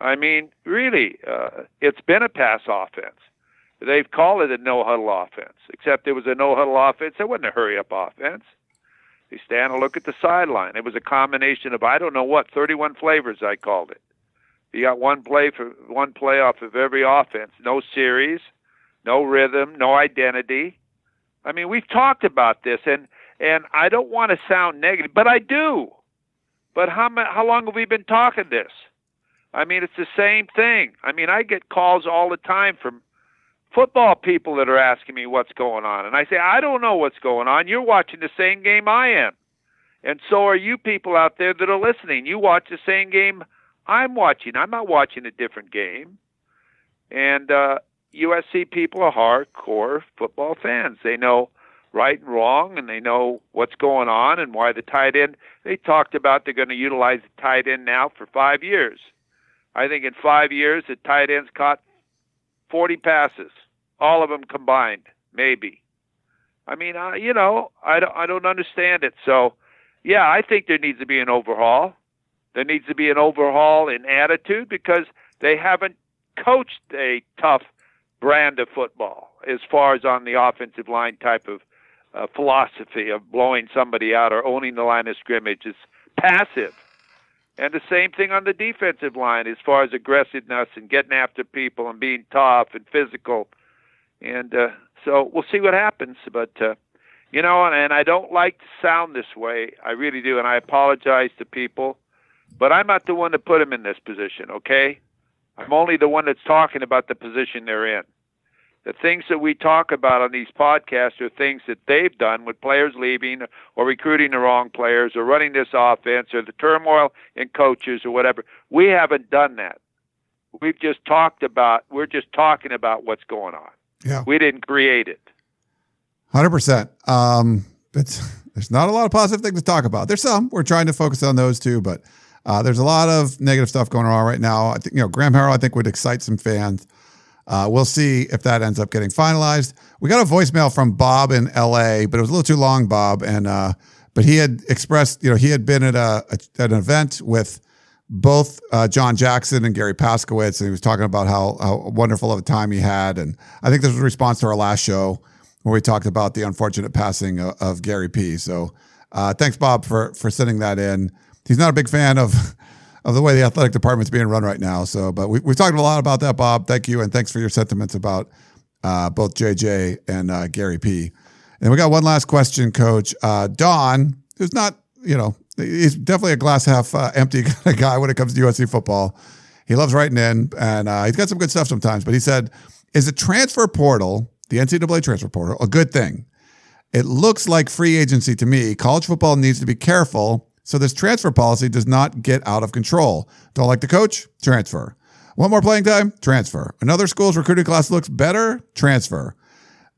S2: I mean, really, uh, it's been a pass offense. They've called it a no huddle offense, except it was a no huddle offense. It wasn't a hurry up offense. You stand and look at the sideline. It was a combination of I don't know what, 31 flavors I called it. You got one play for one play off of every offense. No series, no rhythm, no identity. I mean, we've talked about this, and and I don't want to sound negative, but I do. But how how long have we been talking this? I mean, it's the same thing. I mean, I get calls all the time from football people that are asking me what's going on, and I say I don't know what's going on. You're watching the same game I am, and so are you people out there that are listening. You watch the same game I'm watching. I'm not watching a different game, and uh, USC people are hardcore football fans. They know right and wrong, and they know what's going on and why the tight end. They talked about they're going to utilize the tight end now for five years. I think in five years, the tight ends caught 40 passes, all of them combined, maybe. I mean, uh, you know, I don't, I don't understand it. So, yeah, I think there needs to be an overhaul. There needs to be an overhaul in attitude because they haven't coached a tough brand of football as far as on the offensive line type of uh, philosophy of blowing somebody out or owning the line of scrimmage. It's passive. And the same thing on the defensive line as far as aggressiveness and getting after people and being tough and physical. And uh, so we'll see what happens. But, uh, you know, and, and I don't like to sound this way. I really do. And I apologize to people. But I'm not the one to put them in this position, okay? I'm only the one that's talking about the position they're in the things that we talk about on these podcasts are things that they've done with players leaving or recruiting the wrong players or running this offense or the turmoil in coaches or whatever. We haven't done that. We've just talked about we're just talking about what's going on.
S1: Yeah.
S2: We didn't create it.
S1: 100%. Um it's there's not a lot of positive things to talk about. There's some. We're trying to focus on those too, but uh, there's a lot of negative stuff going on right now. I think you know Graham Harrell I think would excite some fans. Uh, we'll see if that ends up getting finalized. We got a voicemail from Bob in L.A., but it was a little too long, Bob. And uh, but he had expressed, you know, he had been at a, a at an event with both uh, John Jackson and Garry Paskwietz, and he was talking about how, how wonderful of a time he had. And I think this was a response to our last show where we talked about the unfortunate passing of, of Garry P. So uh, thanks, Bob, for for sending that in. He's not a big fan of <laughs> of the way the athletic department's being run right now. So, but we, we've talked a lot about that, Bob. Thank you. And thanks for your sentiments about uh, both JJ and uh, Garry P. And we got one last question, Coach. Uh, Don, who's not, you know, he's definitely a glass half uh, empty <laughs> kind of guy when it comes to USC football. He loves writing in, and uh, he's got some good stuff sometimes. But he said, "Is the transfer portal, the NCAA transfer portal, a good thing? It looks like free agency to me. College football needs to be careful so this transfer policy does not get out of control. Don't like the coach? Transfer. One more playing time? Transfer. Another school's recruiting class looks better? Transfer.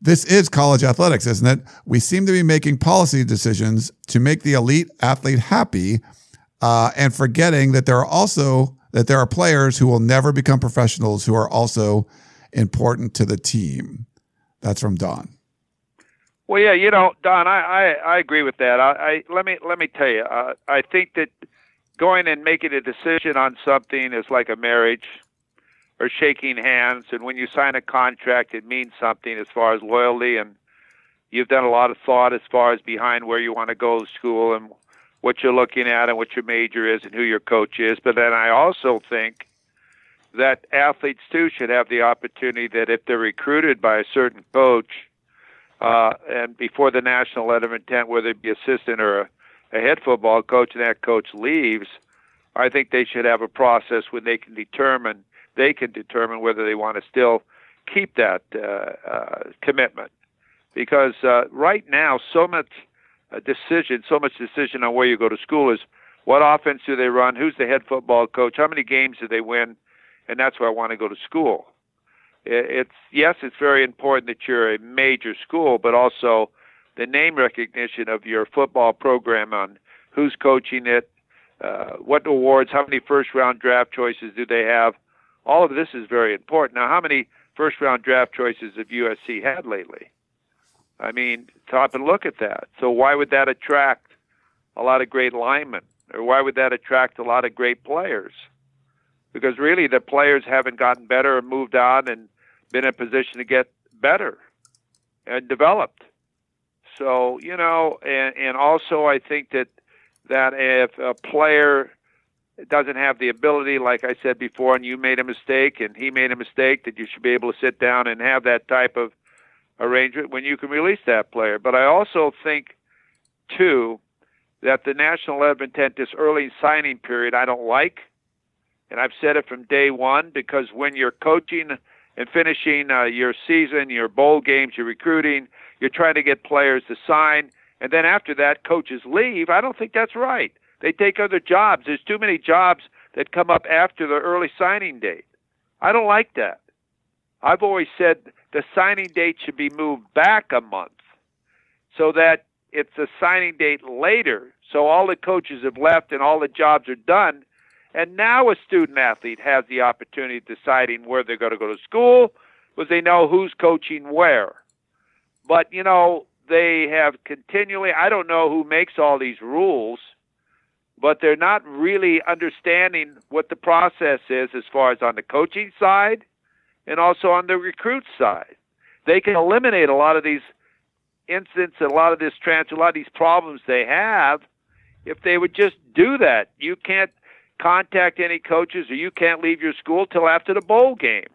S1: This is college athletics, isn't it? We seem to be making policy decisions to make the elite athlete happy uh, and forgetting that there are also that there are players who will never become professionals who are also important to the team. That's from Don.
S2: Well, yeah, you know, Don, I, I, I agree with that. I, I let me let me tell you, uh, I think that going and making a decision on something is like a marriage or shaking hands, and when you sign a contract, it means something as far as loyalty, and you've done a lot of thought as far as behind where you want to go to school and what you're looking at and what your major is and who your coach is. But then I also think that athletes too should have the opportunity that if they're recruited by a certain coach uh, and before the national letter of intent, whether it be assistant or a a head football coach and that coach leaves, I think they should have a process when they can determine they can determine whether they want to still keep that uh, uh, commitment. Because uh, right now, so much uh, decision, so much decision on where you go to school is what offense do they run, who's the head football coach, how many games do they win, and that's where I want to go to school. It's yes, it's very important that you're a major school, but also the name recognition of your football program on who's coaching it, uh, what awards, how many first round draft choices do they have. All of this is very important. Now, how many first round draft choices have USC had lately? I mean, stop and look at that. So why would that attract a lot of great linemen, or why would that attract a lot of great players? Because really, the players haven't gotten better and moved on and been in a position to get better and developed. So you know, and and also I think that that if a player doesn't have the ability, like I said before, and you made a mistake and he made a mistake, that you should be able to sit down and have that type of arrangement when you can release that player. But I also think, too, that the national letter of intent, this early signing period, I don't like. And I've said it from day one because when you're coaching and finishing uh, your season, your bowl games, your recruiting, you're trying to get players to sign. And then after that, coaches leave. I don't think that's right. They take other jobs. There's too many jobs that come up after the early signing date. I don't like that. I've always said the signing date should be moved back a month so that it's a signing date later. So all the coaches have left and all the jobs are done. And now a student athlete has the opportunity of deciding where they're going to go to school because they know who's coaching where. But, you know, they have continually, I don't know who makes all these rules, but they're not really understanding what the process is as far as on the coaching side and also on the recruit side. They can eliminate a lot of these incidents, a lot of this transfer, a lot of these problems they have if they would just do that. You can't contact any coaches or you can't leave your school till after the bowl game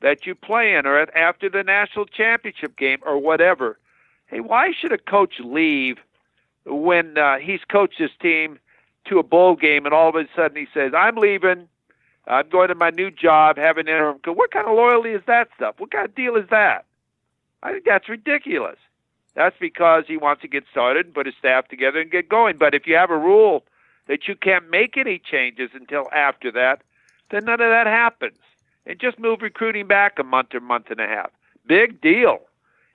S2: that you play in or after the national championship game or whatever. Hey, why should a coach leave when uh, he's coached his team to a bowl game and all of a sudden he says, I'm leaving I'm going to my new job, have an interim. What kind of loyalty is that stuff? What kind of deal is that? I think that's ridiculous. That's because he wants to get started and put his staff together and get going. But if you have a rule that you can't make any changes until after that, then none of that happens. And just move recruiting back a month or month and a half. Big deal.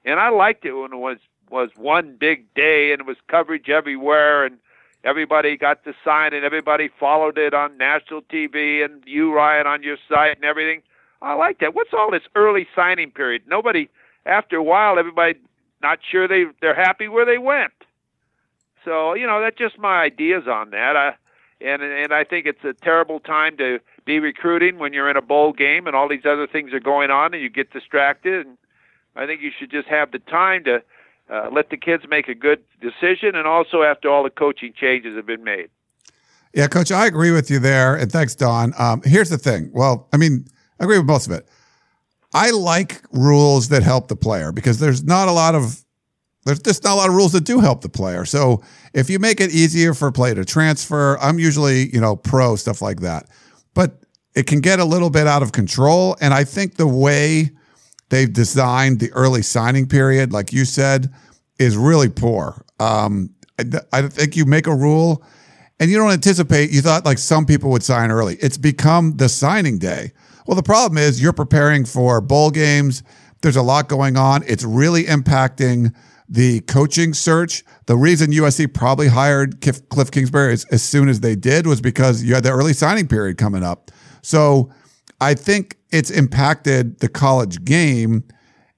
S2: And I liked it when it was was one big day and it was coverage everywhere and everybody got to sign and everybody followed it on national TV and you Ryan on your site and everything. I like that. What's all this early signing period? Nobody after a while everybody not sure they they're happy where they went. So, you know, that's just my ideas on that. I and and I think it's a terrible time to be recruiting when you're in a bowl game and all these other things are going on and you get distracted and I think you should just have the time to uh, let the kids make a good decision, and also after all the coaching changes have been made.
S1: Yeah, Coach, I agree with you there, and thanks, Don. Um, here's the thing. Well, I mean, I agree with most of it. I like rules that help the player because there's not a lot of there's just not a lot of rules that do help the player. So if you make it easier for a player to transfer, I'm usually you know pro stuff like that. But it can get a little bit out of control, and I think the way they've designed the early signing period, like you said, is really poor. Um, I, I think you make a rule and you don't anticipate, you thought like some people would sign early. It's become the signing day. Well, the problem is you're preparing for bowl games. There's a lot going on. It's really impacting the coaching search. The reason USC probably hired Cliff Kingsbury as, as soon as they did was because you had the early signing period coming up. So I think it's impacted the college game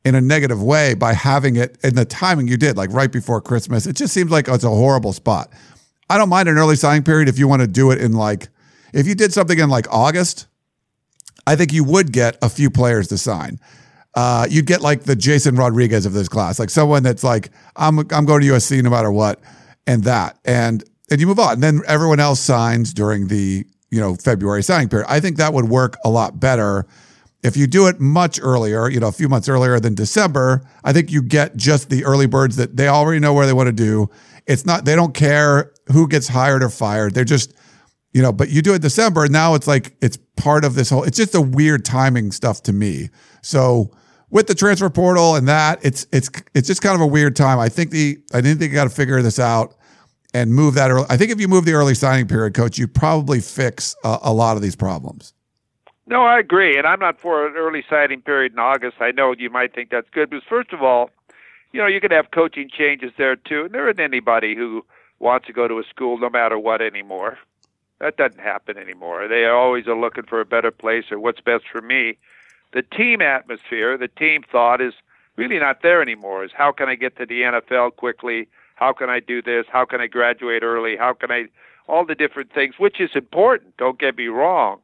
S1: in a negative way by having it in the timing you did, like right before Christmas. It just seems like it's a horrible spot. I don't mind an early signing period if you want to do it in like, if you did something in like August, I think you would get a few players to sign. Uh, you'd get like the Jason Rodriguez of this class, like someone that's like, I'm I'm going to USC no matter what, and that, and and you move on. And then everyone else signs during the you know, February signing period. I think that would work a lot better. If you do it much earlier, you know, a few months earlier than December, I think you get just the early birds that they already know where they want to do. it's not they don't care who gets hired or fired. They're just you know, but you do it December. And now it's like it's part of this whole. It's just a weird timing stuff to me. So with the transfer portal and that, it's it's it's just kind of a weird time. I think the I didn't think you got to figure this out and move that early. I think if you move the early signing period, coach, you probably fix a, a lot of these problems.
S2: No, I agree, and I'm not for an early signing period in August. I know you might think that's good, because first of all, you know you could have coaching changes there too, and there isn't anybody who wants to go to a school no matter what anymore. That doesn't happen anymore. They always are looking for a better place or what's best for me. The team atmosphere, the team thought is really not there anymore. Is how can I get to the NFL quickly? How can I do this? How can I graduate early? How can I all the different things, which is important, don't get me wrong.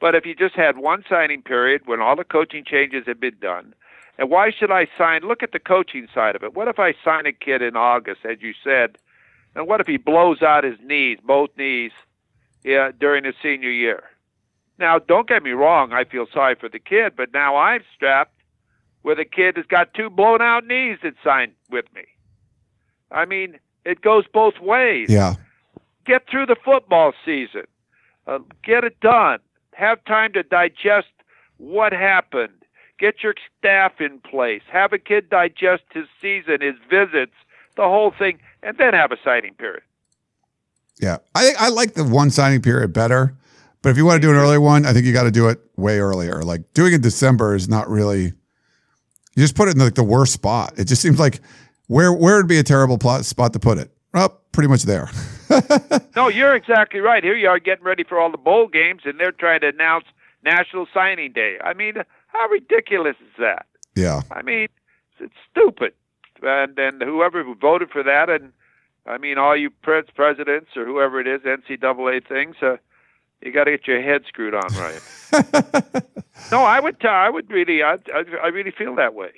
S2: But if you just had one signing period when all the coaching changes had been done, and why should I sign? Look at the coaching side of it. What if I sign a kid in August, as you said, and what if he blows out his knees, both knees, yeah, during his senior year? Now, don't get me wrong, I feel sorry for the kid, but now I'm strapped with a kid that's got two blown out knees that signed with me. I mean, it goes both ways.
S1: Yeah.
S2: Get through the football season. Uh, get it done. Have time to digest what happened. Get your staff in place. Have a kid digest his season, his visits, the whole thing, and then have a signing period.
S1: Yeah, I I like the one signing period better, but if you want to do an early one, I think you got to do it way earlier. Like doing it in December is not really. You just put it in like the worst spot. It just seems like where where would be a terrible plot, spot to put it? Well, pretty much there. <laughs>
S2: no, you're exactly right. Here you are getting ready for all the bowl games, and they're trying to announce National Signing Day. I mean, how ridiculous is that?
S1: Yeah.
S2: I mean, it's stupid. And and whoever voted for that, and I mean, all you pres- presidents or whoever it is, NCAA things, uh, you got to get your head screwed on right. <laughs> no, I would. T- I would really. I, I, I really feel that way.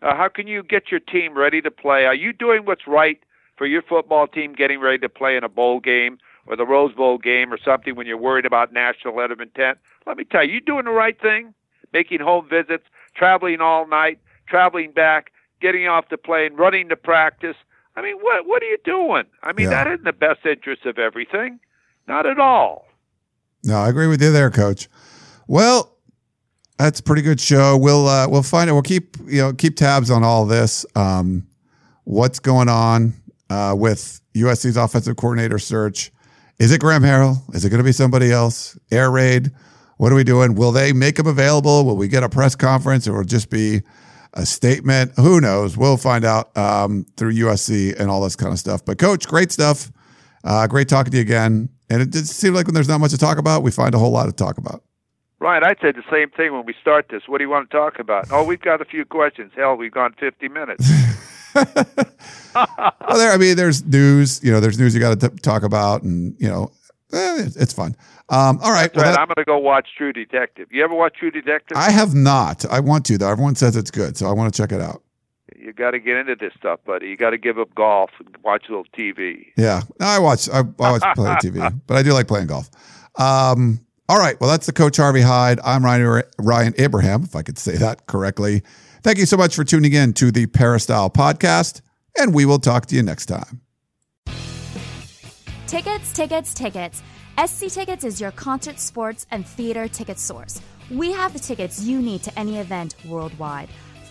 S2: Uh, how can you get your team ready to play? Are you doing what's right for your football team getting ready to play in a bowl game or the Rose Bowl game or something when you're worried about national letter of intent? Let me tell you, you're doing the right thing, making home visits, traveling all night, traveling back, getting off the plane, running to practice. I mean, what what are you doing? I mean,
S1: Yeah.
S2: that isn't the best interest of everything. Not at all.
S1: No, I agree with you there, Coach. Well, that's a pretty good show. We'll uh, we'll find it. We'll keep you know keep tabs on all this. Um, what's going on uh, with USC's offensive coordinator search? Is it Graham Harrell? Is it going to be somebody else? Air raid? What are we doing? Will they make him available? Will we get a press conference, or just be a statement? Who knows? We'll find out um, through USC and all this kind of stuff. But coach, great stuff. Uh, great talking to you again. And it just seems like when there's not much to talk about, we find a whole lot to talk about.
S2: Right, I said the same thing when we start this. What do you want to talk about? Oh, we've got a few questions. Hell, we've gone 50 minutes. <laughs> <laughs>
S1: Well, there. I mean, there's news. You know, there's news you got to talk about, and you know, eh, it's fun. Um, all right. Well,
S2: right.
S1: that-
S2: I'm going to go watch True Detective. You ever watch True Detective?
S1: I have not. I want to though. Everyone says it's good, so I want to check it out.
S2: You got to get into this stuff, buddy. You got to give up golf and watch a little TV.
S1: Yeah, I watch. I, I watch <laughs> play TV, but I do like playing golf. Um, all right. Well, that's the Coach Harvey Hyde. I'm Ryan Ryan Abraham, if I could say that correctly. Thank you so much for tuning in to the Peristyle podcast, and we will talk to you next time.
S3: Tickets, tickets, tickets. SC Tickets is your concert, sports, and theater ticket source. We have the tickets you need to any event worldwide.